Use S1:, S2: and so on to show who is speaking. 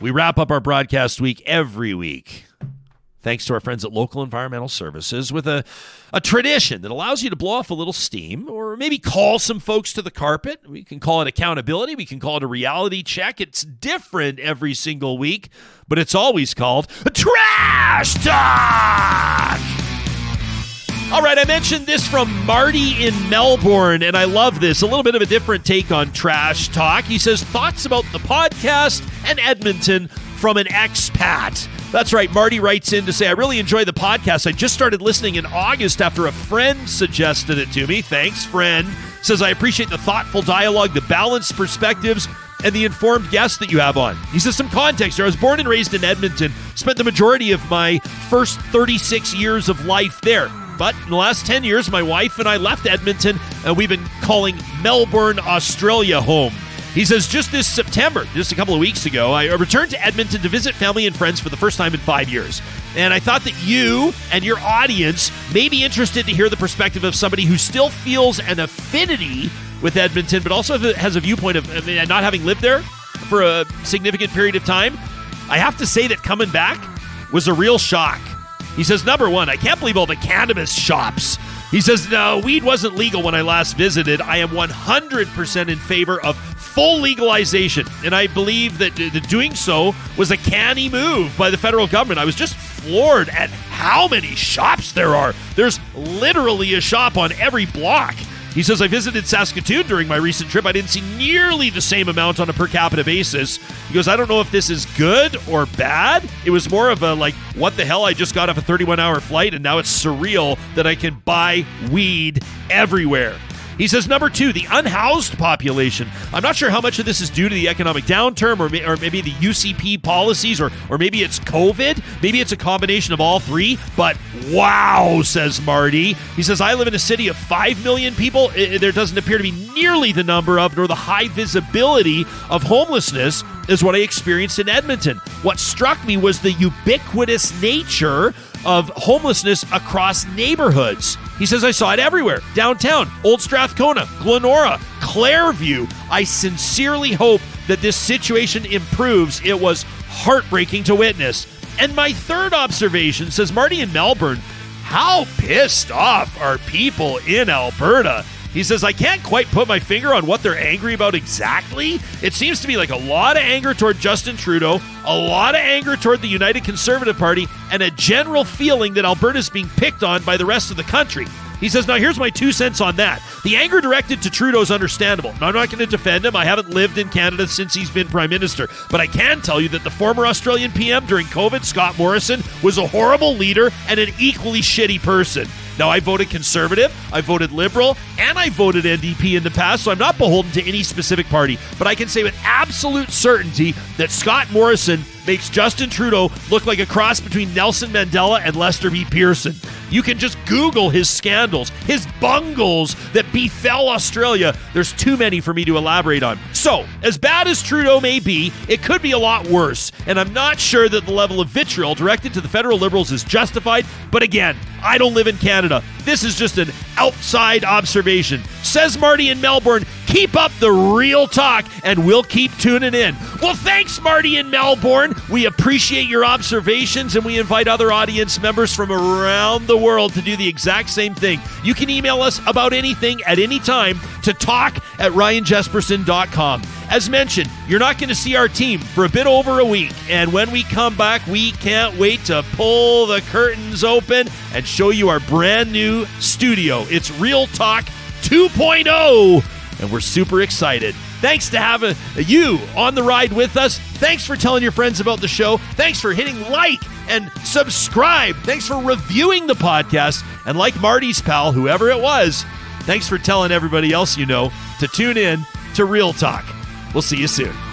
S1: We wrap up our broadcast week every week thanks to our friends at Local Environmental Services, with a, a tradition that allows you to blow off a little steam or maybe call some folks to the carpet. We can call it accountability, we can call it a reality check. It's different every single week, but it's always called Trash Talk! All right, I mentioned this from Marty in Melbourne, and I love this. A little bit of a different take on trash talk. He says, Thoughts about the podcast and Edmonton from an expat. That's right. Marty writes in to say, I really enjoy the podcast. I just started listening in August after a friend suggested it to me. Thanks, friend. Says, I appreciate the thoughtful dialogue, the balanced perspectives, and the informed guests that you have on. He says, some context here. I was born and raised in Edmonton, spent the majority of my first 36 years of life there. But in the last 10 years, my wife and I left Edmonton, and we've been calling Melbourne, Australia home. He says, just this September, just a couple of weeks ago, I returned to Edmonton to visit family and friends for the first time in five years. And I thought that you and your audience may be interested to hear the perspective of somebody who still feels an affinity with Edmonton, but also has a viewpoint of I mean, not having lived there for a significant period of time. I have to say that coming back was a real shock. He says, number one, I can't believe all the cannabis shops he says, No, weed wasn't legal when I last visited. I am 100% in favor of full legalization. And I believe that the doing so was a canny move by the federal government. I was just floored at how many shops there are. There's literally a shop on every block. He says, I visited Saskatoon during my recent trip. I didn't see nearly the same amount on a per capita basis. He goes, I don't know if this is good or bad. It was more of a like, what the hell? I just got off a 31 hour flight and now it's surreal that I can buy weed everywhere. He says number two, the unhoused population. I'm not sure how much of this is due to the economic downturn or, or maybe the UCP policies or, or maybe it's COVID. Maybe it's a combination of all three. But wow, says Marty. He says, I live in a city of 5 million people. There doesn't appear to be nearly the number of nor the high visibility of homelessness is what I experienced in Edmonton. What struck me was the ubiquitous nature of homelessness across neighborhoods. He says, I saw it everywhere downtown, Old Strathcona, Glenora, Clareview. I sincerely hope that this situation improves. It was heartbreaking to witness. And my third observation says, Marty in Melbourne, how pissed off are people in Alberta? He says, I can't quite put my finger on what they're angry about exactly. It seems to be like a lot of anger toward Justin Trudeau, a lot of anger toward the United Conservative Party, and a general feeling that Alberta's being picked on by the rest of the country. He says, Now here's my two cents on that. The anger directed to Trudeau is understandable. I'm not going to defend him. I haven't lived in Canada since he's been Prime Minister. But I can tell you that the former Australian PM during COVID, Scott Morrison, was a horrible leader and an equally shitty person. Now, I voted conservative, I voted liberal, and I voted NDP in the past, so I'm not beholden to any specific party. But I can say with absolute certainty that Scott Morrison makes Justin Trudeau look like a cross between Nelson Mandela and Lester B. Pearson. You can just Google his scandals, his bungles that befell Australia. There's too many for me to elaborate on. So, as bad as Trudeau may be, it could be a lot worse. And I'm not sure that the level of vitriol directed to the federal Liberals is justified. But again, I don't live in Canada. This is just an outside observation. Says Marty in Melbourne, keep up the real talk and we'll keep tuning in. Well, thanks, Marty in Melbourne. We appreciate your observations and we invite other audience members from around the world to do the exact same thing. You can email us about anything at any time to talk at ryanjespersen.com. As mentioned, you're not going to see our team for a bit over a week. And when we come back, we can't wait to pull the curtains open and show you our brand new studio. It's Real Talk 2.0, and we're super excited. Thanks to a, you on the ride with us. Thanks for telling your friends about the show. Thanks for hitting like and subscribe. Thanks for reviewing the podcast. And like Marty's pal, whoever it was, thanks for telling everybody else you know to tune in to Real Talk. We'll see you soon.